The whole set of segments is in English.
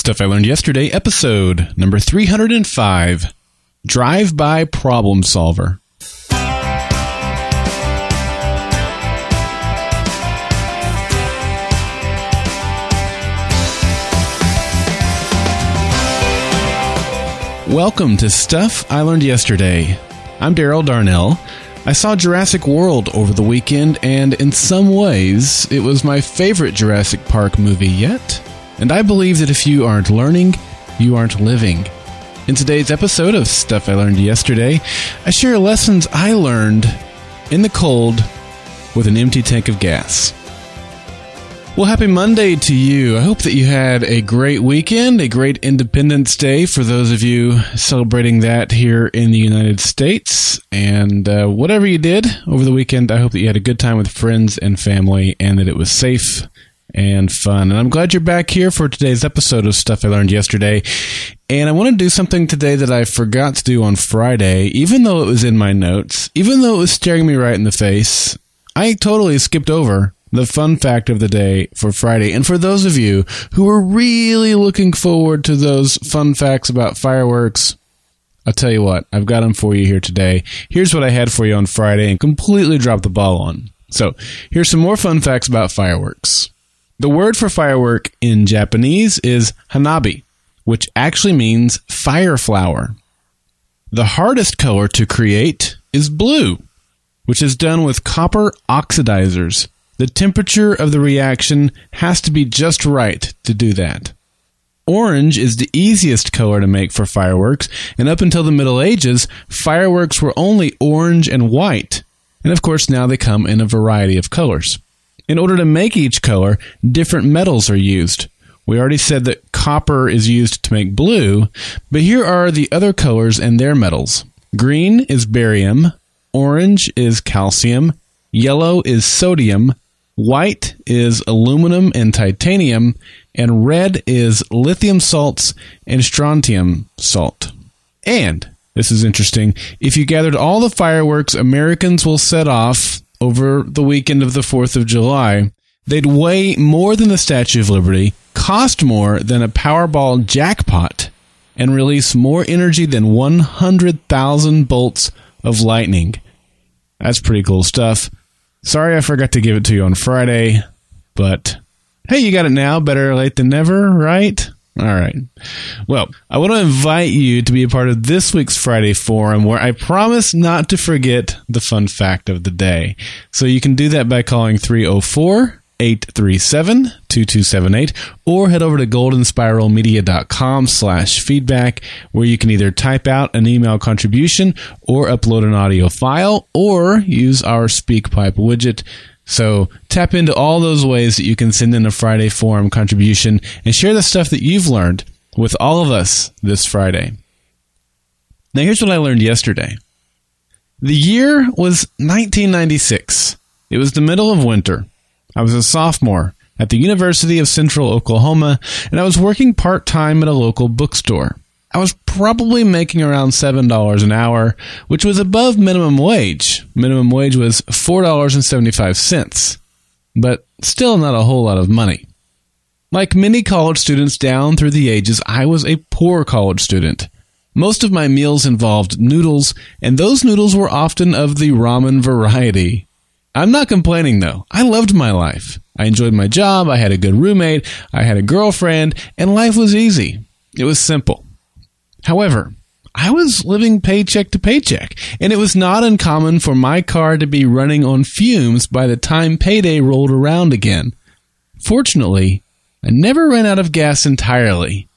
Stuff I Learned Yesterday, episode number 305 Drive By Problem Solver. Welcome to Stuff I Learned Yesterday. I'm Daryl Darnell. I saw Jurassic World over the weekend, and in some ways, it was my favorite Jurassic Park movie yet. And I believe that if you aren't learning, you aren't living. In today's episode of Stuff I Learned Yesterday, I share lessons I learned in the cold with an empty tank of gas. Well, happy Monday to you. I hope that you had a great weekend, a great Independence Day for those of you celebrating that here in the United States. And uh, whatever you did over the weekend, I hope that you had a good time with friends and family and that it was safe and fun. And I'm glad you're back here for today's episode of Stuff I Learned Yesterday. And I want to do something today that I forgot to do on Friday, even though it was in my notes, even though it was staring me right in the face. I totally skipped over the fun fact of the day for Friday. And for those of you who are really looking forward to those fun facts about fireworks, I'll tell you what, I've got them for you here today. Here's what I had for you on Friday and completely dropped the ball on. So, here's some more fun facts about fireworks. The word for firework in Japanese is hanabi, which actually means fire flower. The hardest color to create is blue, which is done with copper oxidizers. The temperature of the reaction has to be just right to do that. Orange is the easiest color to make for fireworks, and up until the Middle Ages, fireworks were only orange and white. And of course, now they come in a variety of colors. In order to make each color, different metals are used. We already said that copper is used to make blue, but here are the other colors and their metals. Green is barium, orange is calcium, yellow is sodium, White is aluminum and titanium, and red is lithium salts and strontium salt. And, this is interesting, if you gathered all the fireworks Americans will set off over the weekend of the 4th of July, they'd weigh more than the Statue of Liberty, cost more than a Powerball jackpot, and release more energy than 100,000 bolts of lightning. That's pretty cool stuff. Sorry I forgot to give it to you on Friday, but hey, you got it now. Better late than never, right? All right. Well, I want to invite you to be a part of this week's Friday Forum where I promise not to forget the fun fact of the day. So you can do that by calling 304 837 2278 or head over to goldenspiralmedia.com slash feedback where you can either type out an email contribution or upload an audio file or use our SpeakPipe widget. So tap into all those ways that you can send in a Friday forum contribution and share the stuff that you've learned with all of us this Friday. Now here's what I learned yesterday. The year was 1996. It was the middle of winter. I was a sophomore at the University of Central Oklahoma, and I was working part time at a local bookstore. I was probably making around $7 an hour, which was above minimum wage. Minimum wage was $4.75, but still not a whole lot of money. Like many college students down through the ages, I was a poor college student. Most of my meals involved noodles, and those noodles were often of the ramen variety. I'm not complaining though. I loved my life. I enjoyed my job. I had a good roommate. I had a girlfriend and life was easy. It was simple. However, I was living paycheck to paycheck and it was not uncommon for my car to be running on fumes by the time payday rolled around again. Fortunately, I never ran out of gas entirely,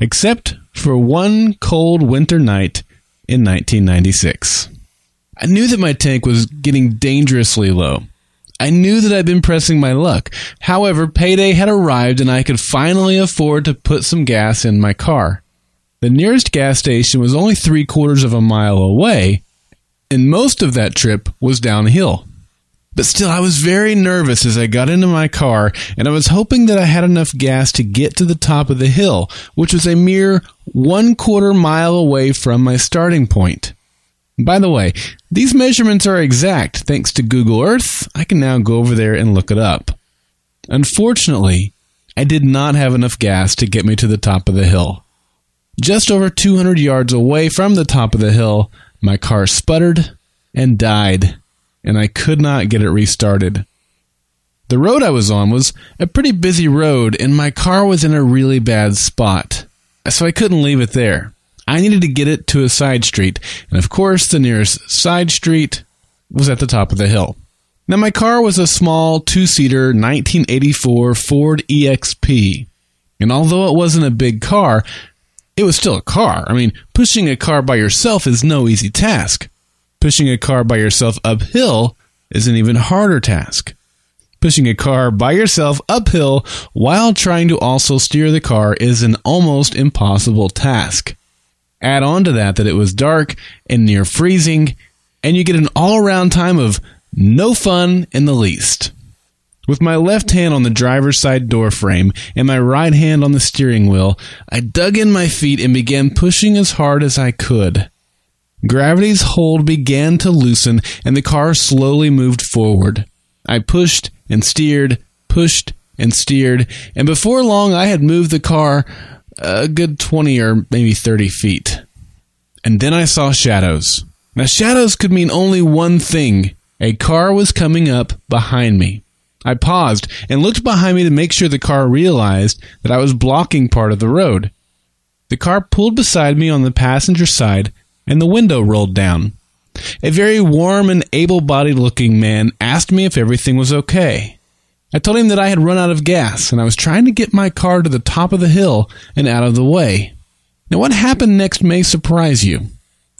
except for one cold winter night in 1996. I knew that my tank was getting dangerously low. I knew that I'd been pressing my luck. However, payday had arrived and I could finally afford to put some gas in my car. The nearest gas station was only three quarters of a mile away, and most of that trip was downhill. But still, I was very nervous as I got into my car, and I was hoping that I had enough gas to get to the top of the hill, which was a mere one quarter mile away from my starting point. By the way, these measurements are exact thanks to Google Earth. I can now go over there and look it up. Unfortunately, I did not have enough gas to get me to the top of the hill. Just over 200 yards away from the top of the hill, my car sputtered and died, and I could not get it restarted. The road I was on was a pretty busy road, and my car was in a really bad spot, so I couldn't leave it there. I needed to get it to a side street, and of course, the nearest side street was at the top of the hill. Now, my car was a small two seater 1984 Ford EXP, and although it wasn't a big car, it was still a car. I mean, pushing a car by yourself is no easy task. Pushing a car by yourself uphill is an even harder task. Pushing a car by yourself uphill while trying to also steer the car is an almost impossible task. Add on to that that it was dark and near freezing, and you get an all around time of no fun in the least. With my left hand on the driver's side door frame and my right hand on the steering wheel, I dug in my feet and began pushing as hard as I could. Gravity's hold began to loosen and the car slowly moved forward. I pushed and steered, pushed and steered, and before long I had moved the car a good 20 or maybe 30 feet. And then I saw shadows. Now, shadows could mean only one thing a car was coming up behind me. I paused and looked behind me to make sure the car realized that I was blocking part of the road. The car pulled beside me on the passenger side and the window rolled down. A very warm and able bodied looking man asked me if everything was okay. I told him that I had run out of gas and I was trying to get my car to the top of the hill and out of the way. Now, what happened next may surprise you.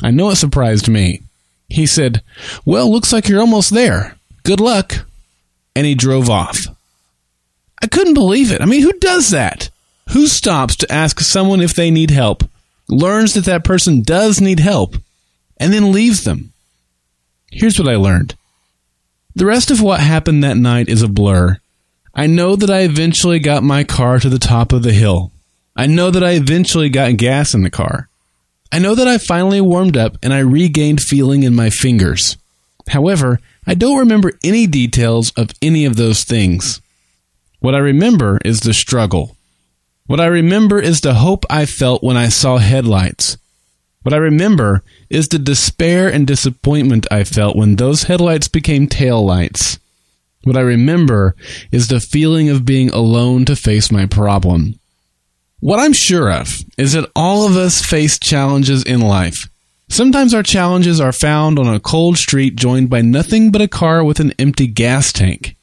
I know it surprised me. He said, Well, looks like you're almost there. Good luck. And he drove off. I couldn't believe it. I mean, who does that? Who stops to ask someone if they need help, learns that that person does need help, and then leaves them? Here's what I learned. The rest of what happened that night is a blur. I know that I eventually got my car to the top of the hill. I know that I eventually got gas in the car. I know that I finally warmed up and I regained feeling in my fingers. However, I don't remember any details of any of those things. What I remember is the struggle. What I remember is the hope I felt when I saw headlights. What I remember is the despair and disappointment I felt when those headlights became taillights. What I remember is the feeling of being alone to face my problem. What I'm sure of is that all of us face challenges in life. Sometimes our challenges are found on a cold street joined by nothing but a car with an empty gas tank.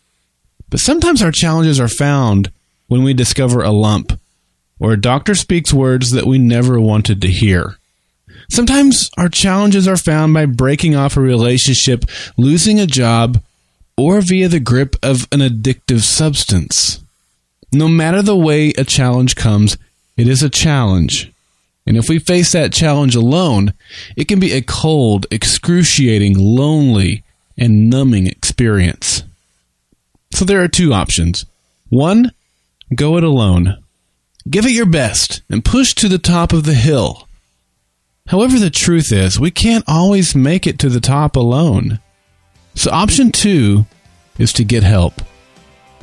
But sometimes our challenges are found when we discover a lump, or a doctor speaks words that we never wanted to hear. Sometimes our challenges are found by breaking off a relationship, losing a job, or via the grip of an addictive substance. No matter the way a challenge comes, it is a challenge. And if we face that challenge alone, it can be a cold, excruciating, lonely, and numbing experience. So there are two options. One, go it alone. Give it your best and push to the top of the hill. However, the truth is, we can't always make it to the top alone. So, option two is to get help.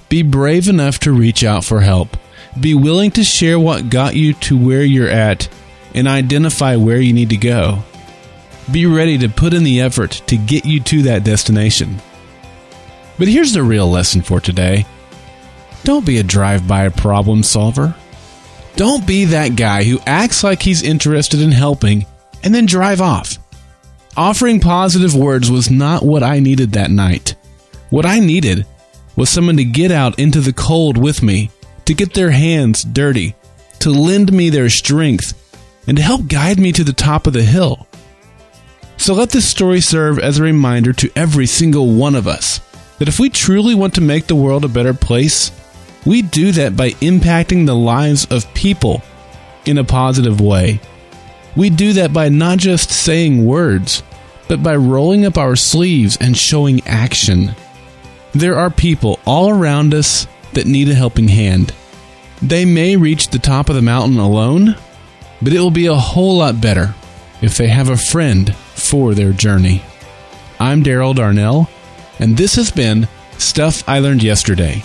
Be brave enough to reach out for help. Be willing to share what got you to where you're at and identify where you need to go. Be ready to put in the effort to get you to that destination. But here's the real lesson for today don't be a drive by problem solver. Don't be that guy who acts like he's interested in helping and then drive off. Offering positive words was not what I needed that night. What I needed was someone to get out into the cold with me to get their hands dirty, to lend me their strength, and to help guide me to the top of the hill. So let this story serve as a reminder to every single one of us that if we truly want to make the world a better place, we do that by impacting the lives of people in a positive way. We do that by not just saying words, but by rolling up our sleeves and showing action. There are people all around us that need a helping hand. They may reach the top of the mountain alone, but it will be a whole lot better if they have a friend for their journey. I'm Daryl Darnell, and this has been Stuff I Learned Yesterday.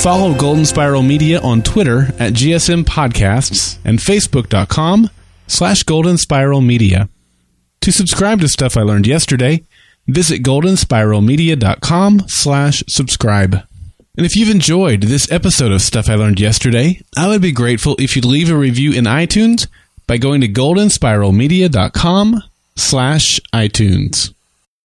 Follow Golden Spiral Media on Twitter at GSM Podcasts and Facebook.com slash Golden Spiral Media. To subscribe to Stuff I Learned Yesterday, visit goldenspiralmedia.com slash subscribe. And if you've enjoyed this episode of Stuff I Learned Yesterday, I would be grateful if you'd leave a review in iTunes by going to goldenspiralmedia.com slash iTunes.